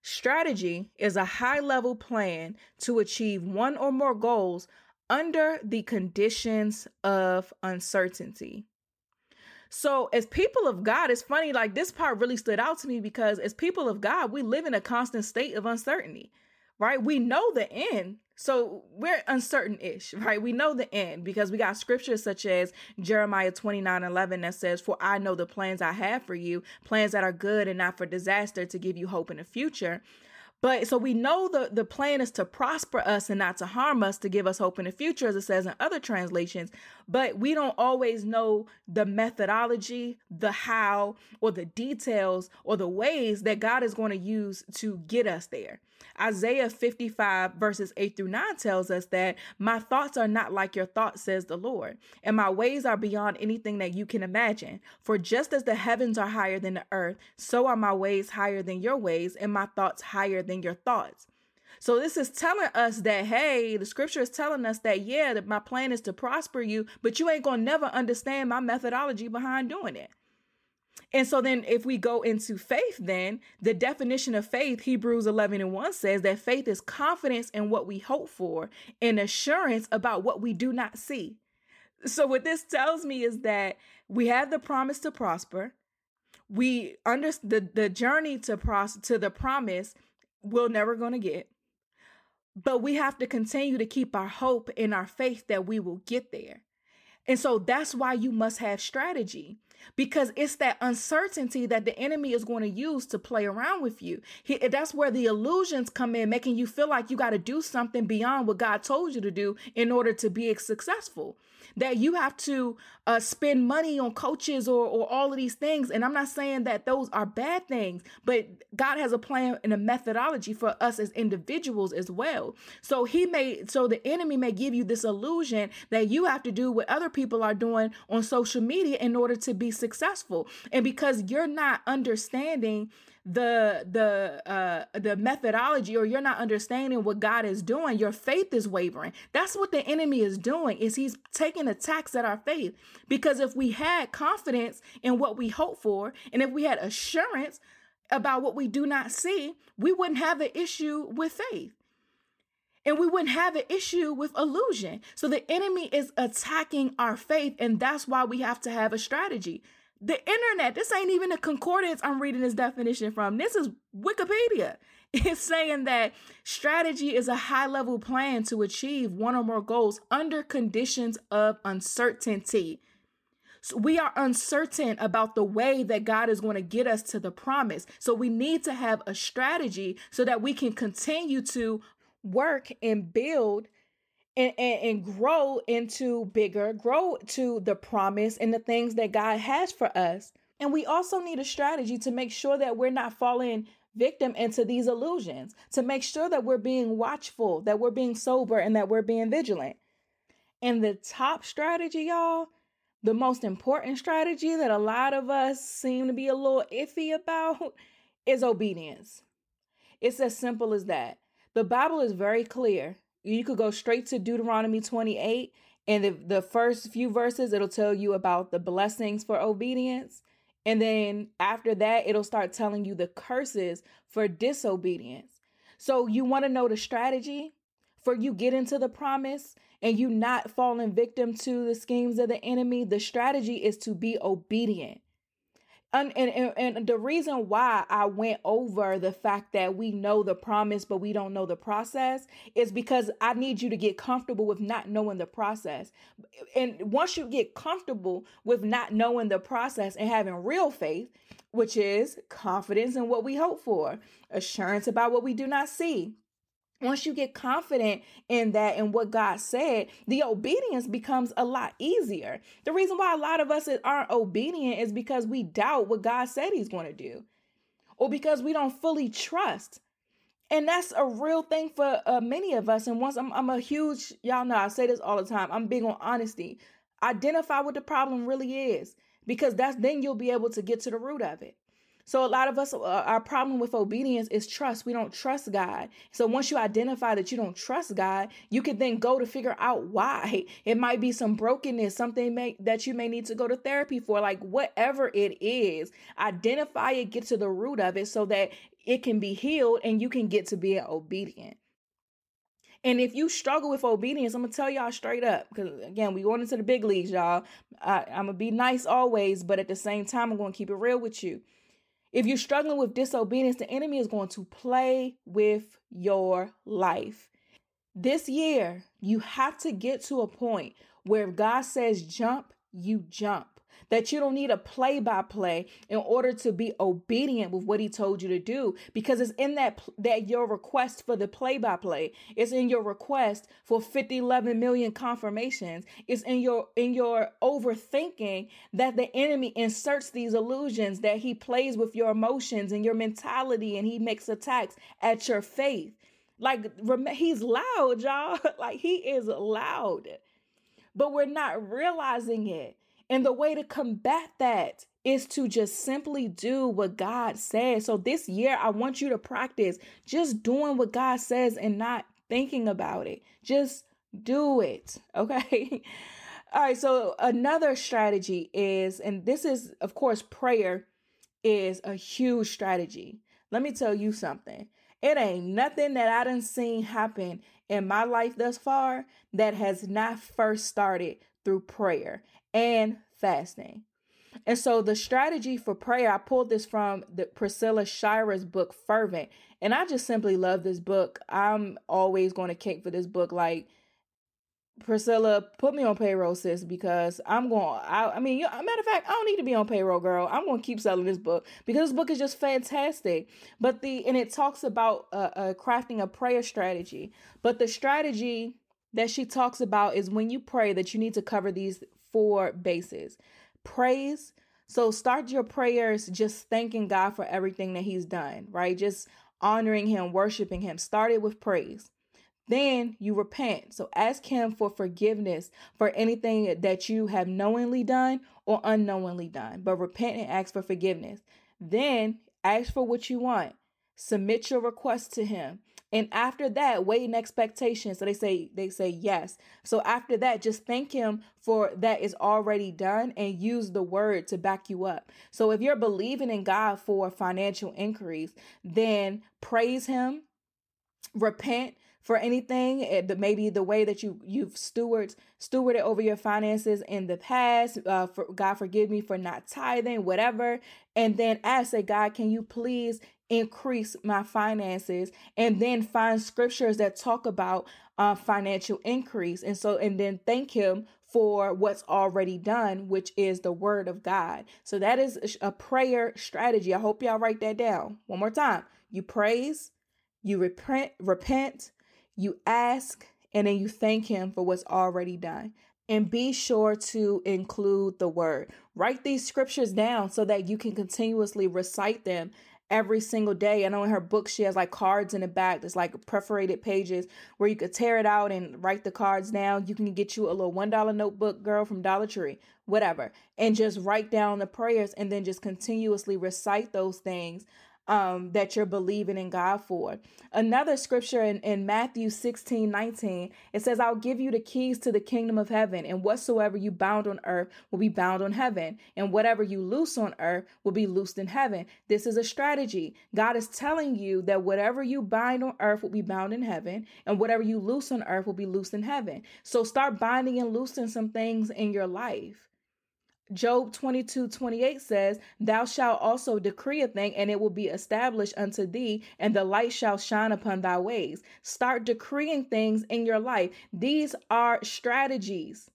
Strategy is a high level plan to achieve one or more goals under the conditions of uncertainty. So, as people of God, it's funny, like this part really stood out to me because as people of God, we live in a constant state of uncertainty, right? We know the end. So, we're uncertain ish, right? We know the end because we got scriptures such as Jeremiah 29 11 that says, For I know the plans I have for you, plans that are good and not for disaster to give you hope in the future. But so we know the, the plan is to prosper us and not to harm us, to give us hope in the future, as it says in other translations. But we don't always know the methodology, the how, or the details, or the ways that God is going to use to get us there. Isaiah 55, verses 8 through 9 tells us that my thoughts are not like your thoughts, says the Lord, and my ways are beyond anything that you can imagine. For just as the heavens are higher than the earth, so are my ways higher than your ways, and my thoughts higher than your thoughts. So this is telling us that hey, the scripture is telling us that yeah, that my plan is to prosper you, but you ain't gonna never understand my methodology behind doing it. And so then if we go into faith, then the definition of faith, Hebrews 11 and 1 says that faith is confidence in what we hope for and assurance about what we do not see. So what this tells me is that we have the promise to prosper. We under the, the journey to pros to the promise we're never going to get. But we have to continue to keep our hope and our faith that we will get there. And so that's why you must have strategy because it's that uncertainty that the enemy is going to use to play around with you. He, that's where the illusions come in, making you feel like you got to do something beyond what God told you to do in order to be successful. That you have to uh, spend money on coaches or, or all of these things. And I'm not saying that those are bad things, but God has a plan and a methodology for us as individuals as well. So he may, so the enemy may give you this illusion that you have to do what other people are doing on social media in order to be successful. And because you're not understanding the the uh the methodology or you're not understanding what God is doing, your faith is wavering. That's what the enemy is doing is he's taking attacks at our faith. Because if we had confidence in what we hope for and if we had assurance about what we do not see, we wouldn't have an issue with faith and we wouldn't have an issue with illusion. So the enemy is attacking our faith, and that's why we have to have a strategy. The internet, this ain't even a concordance I'm reading this definition from. This is Wikipedia. It's saying that strategy is a high level plan to achieve one or more goals under conditions of uncertainty. So we are uncertain about the way that God is going to get us to the promise. So we need to have a strategy so that we can continue to work and build and, and, and grow into bigger, grow to the promise and the things that God has for us. And we also need a strategy to make sure that we're not falling victim into these illusions, to make sure that we're being watchful, that we're being sober, and that we're being vigilant. And the top strategy, y'all, the most important strategy that a lot of us seem to be a little iffy about is obedience. It's as simple as that. The Bible is very clear you could go straight to Deuteronomy 28, and the, the first few verses, it'll tell you about the blessings for obedience. And then after that, it'll start telling you the curses for disobedience. So you want to know the strategy for you get into the promise and you not falling victim to the schemes of the enemy. The strategy is to be obedient. And, and, and the reason why I went over the fact that we know the promise, but we don't know the process is because I need you to get comfortable with not knowing the process. And once you get comfortable with not knowing the process and having real faith, which is confidence in what we hope for, assurance about what we do not see, once you get confident in that and what God said, the obedience becomes a lot easier. The reason why a lot of us aren't obedient is because we doubt what God said He's going to do, or because we don't fully trust. And that's a real thing for uh, many of us. And once I'm, I'm a huge, y'all know I say this all the time, I'm big on honesty. Identify what the problem really is, because that's then you'll be able to get to the root of it. So a lot of us, uh, our problem with obedience is trust. We don't trust God. So once you identify that you don't trust God, you can then go to figure out why. It might be some brokenness, something may, that you may need to go to therapy for, like whatever it is. Identify it, get to the root of it, so that it can be healed and you can get to being obedient. And if you struggle with obedience, I'm gonna tell y'all straight up, because again, we going into the big leagues, y'all. I, I'm gonna be nice always, but at the same time, I'm gonna keep it real with you. If you're struggling with disobedience, the enemy is going to play with your life. This year, you have to get to a point where if God says jump, you jump that you don't need a play by play in order to be obedient with what he told you to do because it's in that that your request for the play by play it's in your request for 50 11 million confirmations. It's in your in your overthinking that the enemy inserts these illusions that he plays with your emotions and your mentality and he makes attacks at your faith. Like he's loud y'all. Like he is loud. But we're not realizing it and the way to combat that is to just simply do what God says. So this year, I want you to practice just doing what God says and not thinking about it. Just do it. Okay. All right. So another strategy is, and this is, of course, prayer is a huge strategy. Let me tell you something. It ain't nothing that I done seen happen in my life thus far that has not first started through prayer and fasting. And so the strategy for prayer, I pulled this from the Priscilla Shirer's book, Fervent. And I just simply love this book. I'm always going to kick for this book. Like, Priscilla, put me on payroll, sis, because I'm going. I, I mean, you, matter of fact, I don't need to be on payroll, girl. I'm going to keep selling this book because this book is just fantastic. But the and it talks about uh, uh, crafting a prayer strategy. But the strategy that she talks about is when you pray that you need to cover these four bases praise. So start your prayers just thanking God for everything that He's done, right? Just honoring Him, worshiping Him. Start it with praise. Then you repent. So ask Him for forgiveness for anything that you have knowingly done or unknowingly done. But repent and ask for forgiveness. Then ask for what you want. Submit your request to Him. And after that, wait in expectation. So they say they say yes. So after that, just thank him for that is already done and use the word to back you up. So if you're believing in God for financial increase, then praise him, repent for anything eh, maybe the way that you you've stewards stewarded over your finances in the past uh, for god forgive me for not tithing whatever and then ask say god can you please increase my finances and then find scriptures that talk about uh, financial increase. And so and then thank him for what's already done which is the word of god. So that is a prayer strategy. I hope y'all write that down. One more time. You praise you repent repent you ask and then you thank him for what's already done. And be sure to include the word. Write these scriptures down so that you can continuously recite them every single day. I know in her book she has like cards in the back that's like perforated pages where you could tear it out and write the cards down. You can get you a little one dollar notebook, girl, from Dollar Tree, whatever, and just write down the prayers and then just continuously recite those things um, that you're believing in God for. Another scripture in, in Matthew 16 19, it says, I'll give you the keys to the kingdom of heaven, and whatsoever you bound on earth will be bound on heaven, and whatever you loose on earth will be loosed in heaven. This is a strategy. God is telling you that whatever you bind on earth will be bound in heaven, and whatever you loose on earth will be loosed in heaven. So start binding and loosing some things in your life. Job 22 28 says, Thou shalt also decree a thing, and it will be established unto thee, and the light shall shine upon thy ways. Start decreeing things in your life. These are strategies.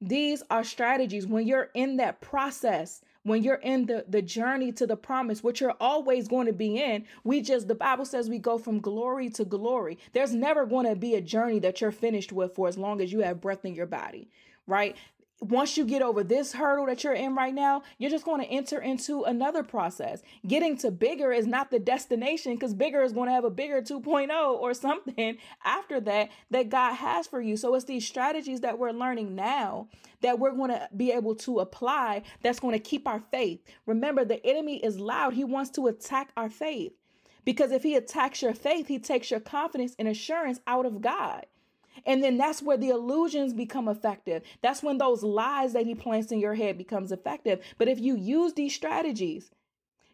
These are strategies when you're in that process, when you're in the, the journey to the promise, which you're always going to be in. We just, the Bible says we go from glory to glory. There's never going to be a journey that you're finished with for as long as you have breath in your body, right? Once you get over this hurdle that you're in right now, you're just going to enter into another process. Getting to bigger is not the destination because bigger is going to have a bigger 2.0 or something after that that God has for you. So it's these strategies that we're learning now that we're going to be able to apply that's going to keep our faith. Remember, the enemy is loud, he wants to attack our faith. Because if he attacks your faith, he takes your confidence and assurance out of God. And then that's where the illusions become effective. That's when those lies that he plants in your head becomes effective. But if you use these strategies,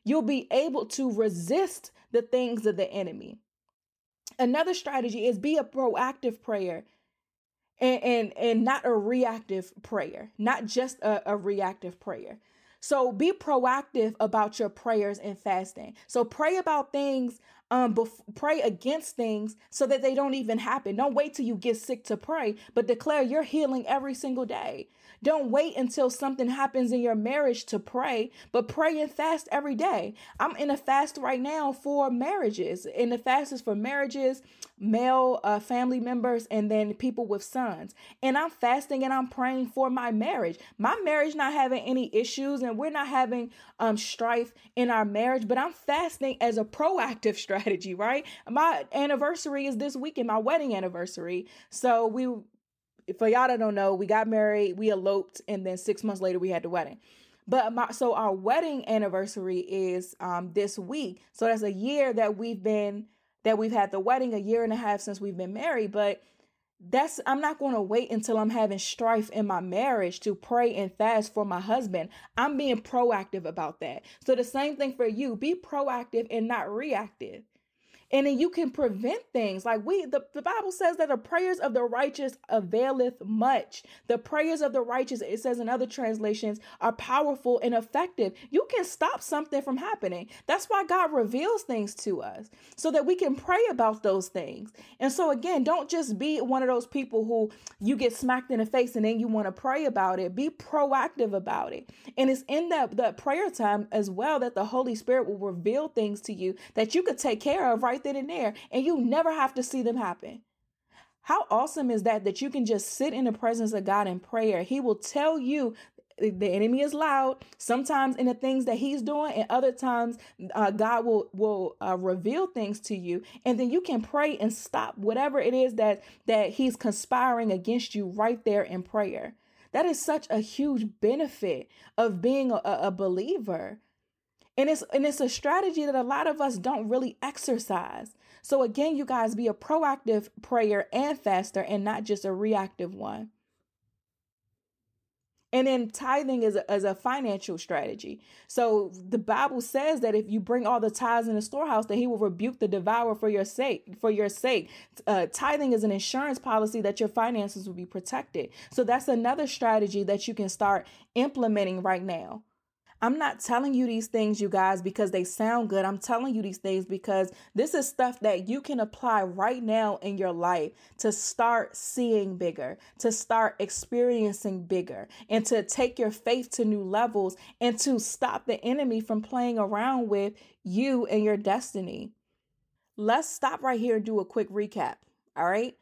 you'll be able to resist the things of the enemy. Another strategy is be a proactive prayer and and, and not a reactive prayer, not just a, a reactive prayer. So be proactive about your prayers and fasting. So pray about things um bef- pray against things so that they don't even happen. Don't wait till you get sick to pray, but declare you're healing every single day. Don't wait until something happens in your marriage to pray, but pray and fast every day. I'm in a fast right now for marriages. And the fast is for marriages, male uh, family members, and then people with sons. And I'm fasting and I'm praying for my marriage. My marriage not having any issues and we're not having um strife in our marriage, but I'm fasting as a proactive strategy, right? My anniversary is this weekend, my wedding anniversary. So we for y'all that don't know, we got married, we eloped, and then six months later we had the wedding. But my so our wedding anniversary is um this week. So that's a year that we've been that we've had the wedding, a year and a half since we've been married. But that's I'm not going to wait until I'm having strife in my marriage to pray and fast for my husband. I'm being proactive about that. So the same thing for you. Be proactive and not reactive and then you can prevent things. Like we the, the bible says that the prayers of the righteous availeth much. The prayers of the righteous it says in other translations are powerful and effective. You can stop something from happening. That's why god reveals things to us so that we can pray about those things. And so again don't just be one of those people who you get smacked in the face and then you want to pray about it. Be proactive about it. And it's in that that prayer time as well that the holy spirit will reveal things to you that you could take care of right right then and there, and you never have to see them happen. How awesome is that? That you can just sit in the presence of God in prayer. He will tell you the enemy is loud sometimes in the things that he's doing and other times uh, god will will uh, reveal things to you and then you can pray and stop whatever it is that that he's conspiring against you right there in prayer that is such a huge benefit of being a, a believer and it's and it's a strategy that a lot of us don't really exercise. So again, you guys be a proactive prayer and faster and not just a reactive one. And then tithing is a, is a financial strategy. So the Bible says that if you bring all the tithes in the storehouse, that He will rebuke the devourer for your sake. For your sake, uh, tithing is an insurance policy that your finances will be protected. So that's another strategy that you can start implementing right now. I'm not telling you these things, you guys, because they sound good. I'm telling you these things because this is stuff that you can apply right now in your life to start seeing bigger, to start experiencing bigger, and to take your faith to new levels and to stop the enemy from playing around with you and your destiny. Let's stop right here and do a quick recap. All right.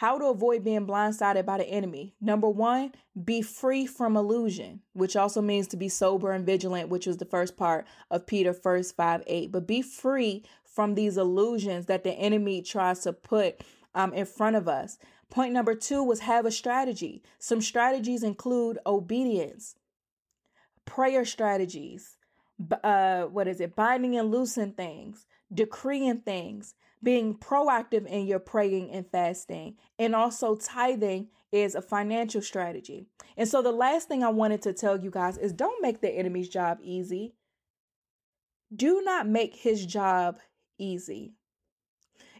How to avoid being blindsided by the enemy. Number one, be free from illusion, which also means to be sober and vigilant, which was the first part of Peter first 5 8. But be free from these illusions that the enemy tries to put um, in front of us. Point number two was have a strategy. Some strategies include obedience, prayer strategies, uh, what is it, binding and loosing things, decreeing things, being proactive in your praying and fasting, and also tithing is a financial strategy. And so, the last thing I wanted to tell you guys is don't make the enemy's job easy. Do not make his job easy.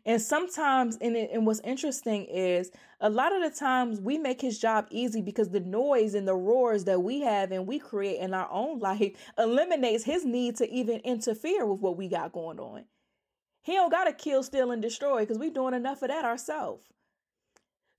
And sometimes, and, it, and what's interesting is a lot of the times we make his job easy because the noise and the roars that we have and we create in our own life eliminates his need to even interfere with what we got going on. He don't gotta kill, steal, and destroy because we're doing enough of that ourselves.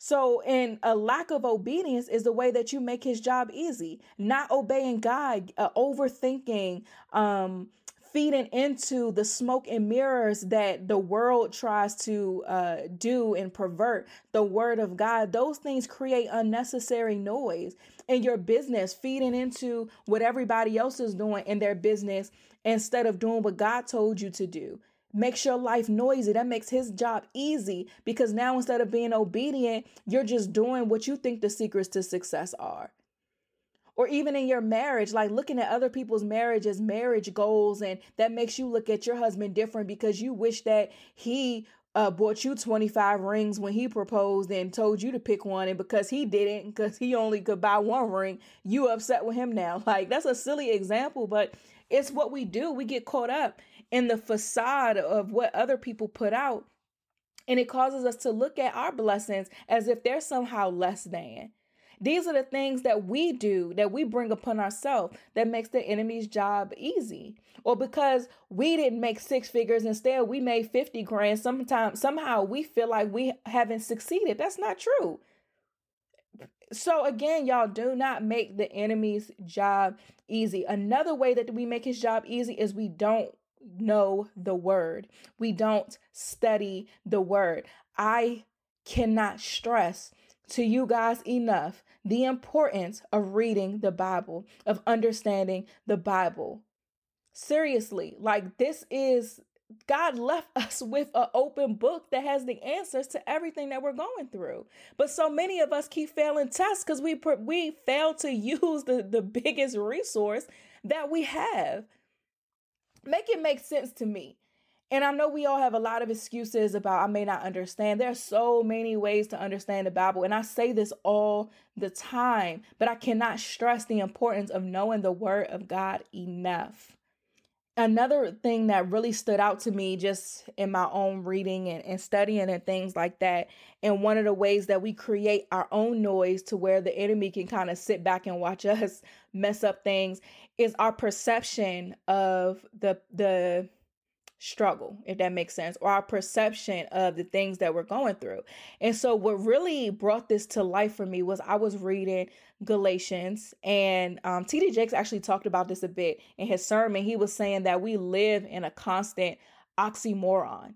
So, and a lack of obedience is the way that you make his job easy. Not obeying God, uh, overthinking, um, feeding into the smoke and mirrors that the world tries to uh, do and pervert the word of God, those things create unnecessary noise in your business, feeding into what everybody else is doing in their business instead of doing what God told you to do. Makes your life noisy. That makes his job easy because now instead of being obedient, you're just doing what you think the secrets to success are or even in your marriage, like looking at other people's marriages, marriage goals, and that makes you look at your husband different because you wish that he uh, bought you 25 rings when he proposed and told you to pick one. And because he didn't, because he only could buy one ring, you upset with him now. Like that's a silly example, but it's what we do. We get caught up in the facade of what other people put out. And it causes us to look at our blessings as if they're somehow less than. These are the things that we do, that we bring upon ourselves, that makes the enemy's job easy. Or because we didn't make six figures, instead we made 50 grand, sometimes somehow we feel like we haven't succeeded. That's not true. So again, y'all do not make the enemy's job easy. Another way that we make his job easy is we don't know the word. We don't study the word. I cannot stress to you guys enough the importance of reading the Bible, of understanding the Bible. Seriously, like this is God left us with an open book that has the answers to everything that we're going through. But so many of us keep failing tests because we we fail to use the, the biggest resource that we have. Make it make sense to me. And I know we all have a lot of excuses about I may not understand. There are so many ways to understand the Bible. And I say this all the time, but I cannot stress the importance of knowing the Word of God enough. Another thing that really stood out to me just in my own reading and, and studying and things like that, and one of the ways that we create our own noise to where the enemy can kind of sit back and watch us mess up things, is our perception of the the struggle, if that makes sense, or our perception of the things that we're going through. And so, what really brought this to life for me was I was reading Galatians, and um, T.D. Jakes actually talked about this a bit in his sermon. He was saying that we live in a constant oxymoron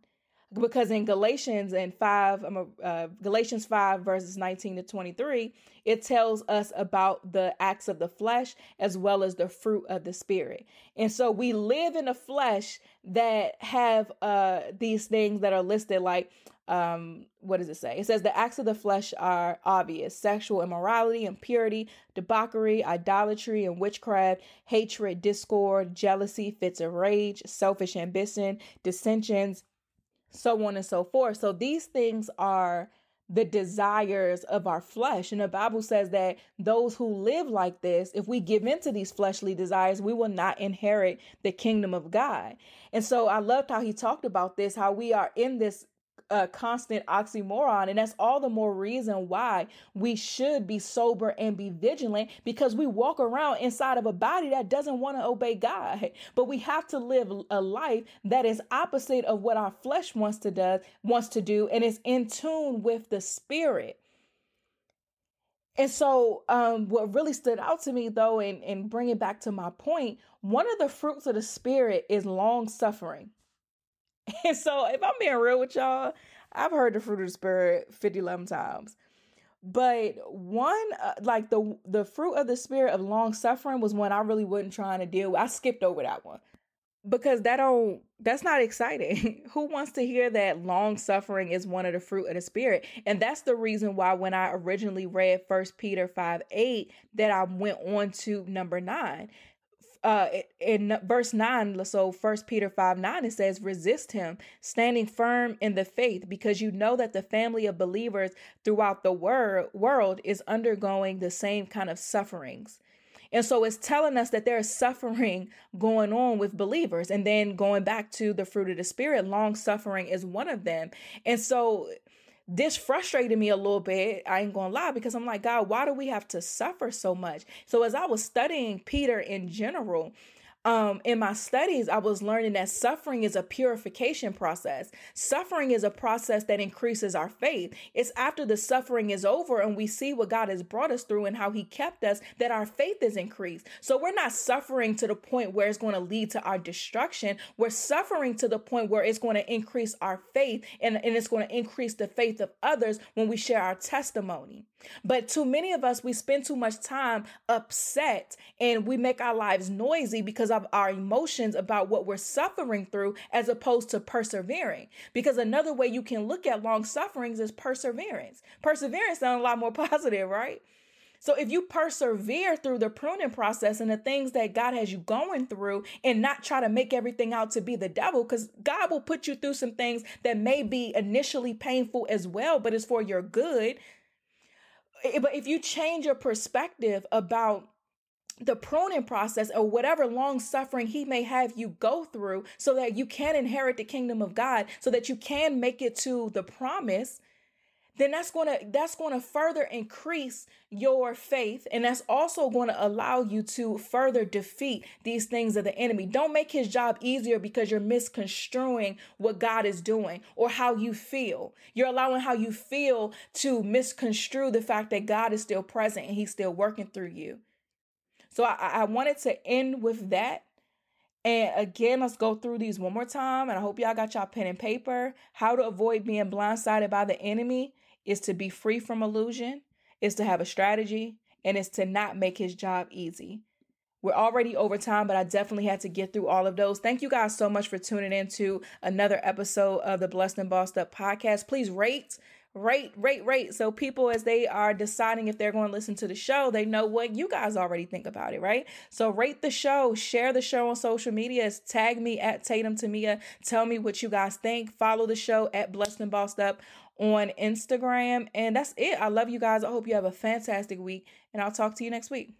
because in Galatians and 5 um, uh, Galatians 5 verses 19 to 23 it tells us about the acts of the flesh as well as the fruit of the spirit. And so we live in a flesh that have uh these things that are listed like um what does it say? It says the acts of the flesh are obvious sexual immorality impurity debauchery idolatry and witchcraft hatred discord jealousy fits of rage selfish ambition dissensions so on and so forth. So these things are the desires of our flesh. And the Bible says that those who live like this, if we give into these fleshly desires, we will not inherit the kingdom of God. And so I loved how he talked about this, how we are in this a constant oxymoron. And that's all the more reason why we should be sober and be vigilant because we walk around inside of a body that doesn't want to obey God. But we have to live a life that is opposite of what our flesh wants to do, wants to do, and is in tune with the spirit. And so, um, what really stood out to me, though, and, and bring it back to my point, one of the fruits of the Spirit is long suffering. And so, if I'm being real with y'all, I've heard the fruit of the spirit 50 11 times. But one, uh, like the the fruit of the spirit of long suffering, was one I really wasn't trying to deal with. I skipped over that one because that don't that's not exciting. Who wants to hear that long suffering is one of the fruit of the spirit? And that's the reason why when I originally read First Peter 5 8, that I went on to number nine uh in verse 9 so first peter 5 9 it says resist him standing firm in the faith because you know that the family of believers throughout the wor- world is undergoing the same kind of sufferings and so it's telling us that there is suffering going on with believers. And then going back to the fruit of the spirit, long suffering is one of them. And so this frustrated me a little bit. I ain't gonna lie because I'm like, God, why do we have to suffer so much? So as I was studying Peter in general, um, in my studies, I was learning that suffering is a purification process. Suffering is a process that increases our faith. It's after the suffering is over and we see what God has brought us through and how He kept us that our faith is increased. So we're not suffering to the point where it's going to lead to our destruction. We're suffering to the point where it's going to increase our faith and, and it's going to increase the faith of others when we share our testimony. But too many of us, we spend too much time upset and we make our lives noisy because of our emotions about what we're suffering through as opposed to persevering. Because another way you can look at long sufferings is perseverance. Perseverance sounds a lot more positive, right? So if you persevere through the pruning process and the things that God has you going through and not try to make everything out to be the devil, because God will put you through some things that may be initially painful as well, but it's for your good. But if you change your perspective about the pruning process or whatever long suffering he may have you go through so that you can inherit the kingdom of God so that you can make it to the promise then that's going to that's going to further increase your faith and that's also going to allow you to further defeat these things of the enemy don't make his job easier because you're misconstruing what god is doing or how you feel you're allowing how you feel to misconstrue the fact that god is still present and he's still working through you so i, I wanted to end with that and again, let's go through these one more time. And I hope y'all got y'all pen and paper. How to avoid being blindsided by the enemy is to be free from illusion, is to have a strategy, and is to not make his job easy. We're already over time, but I definitely had to get through all of those. Thank you guys so much for tuning in to another episode of the Blessed and Bossed Up podcast. Please rate, rate, rate, rate. So people, as they are deciding if they're going to listen to the show, they know what you guys already think about it, right? So rate the show, share the show on social media, tag me at Tatum Temia. Tell me what you guys think. Follow the show at Blessed and Bossed Up on Instagram. And that's it. I love you guys. I hope you have a fantastic week, and I'll talk to you next week.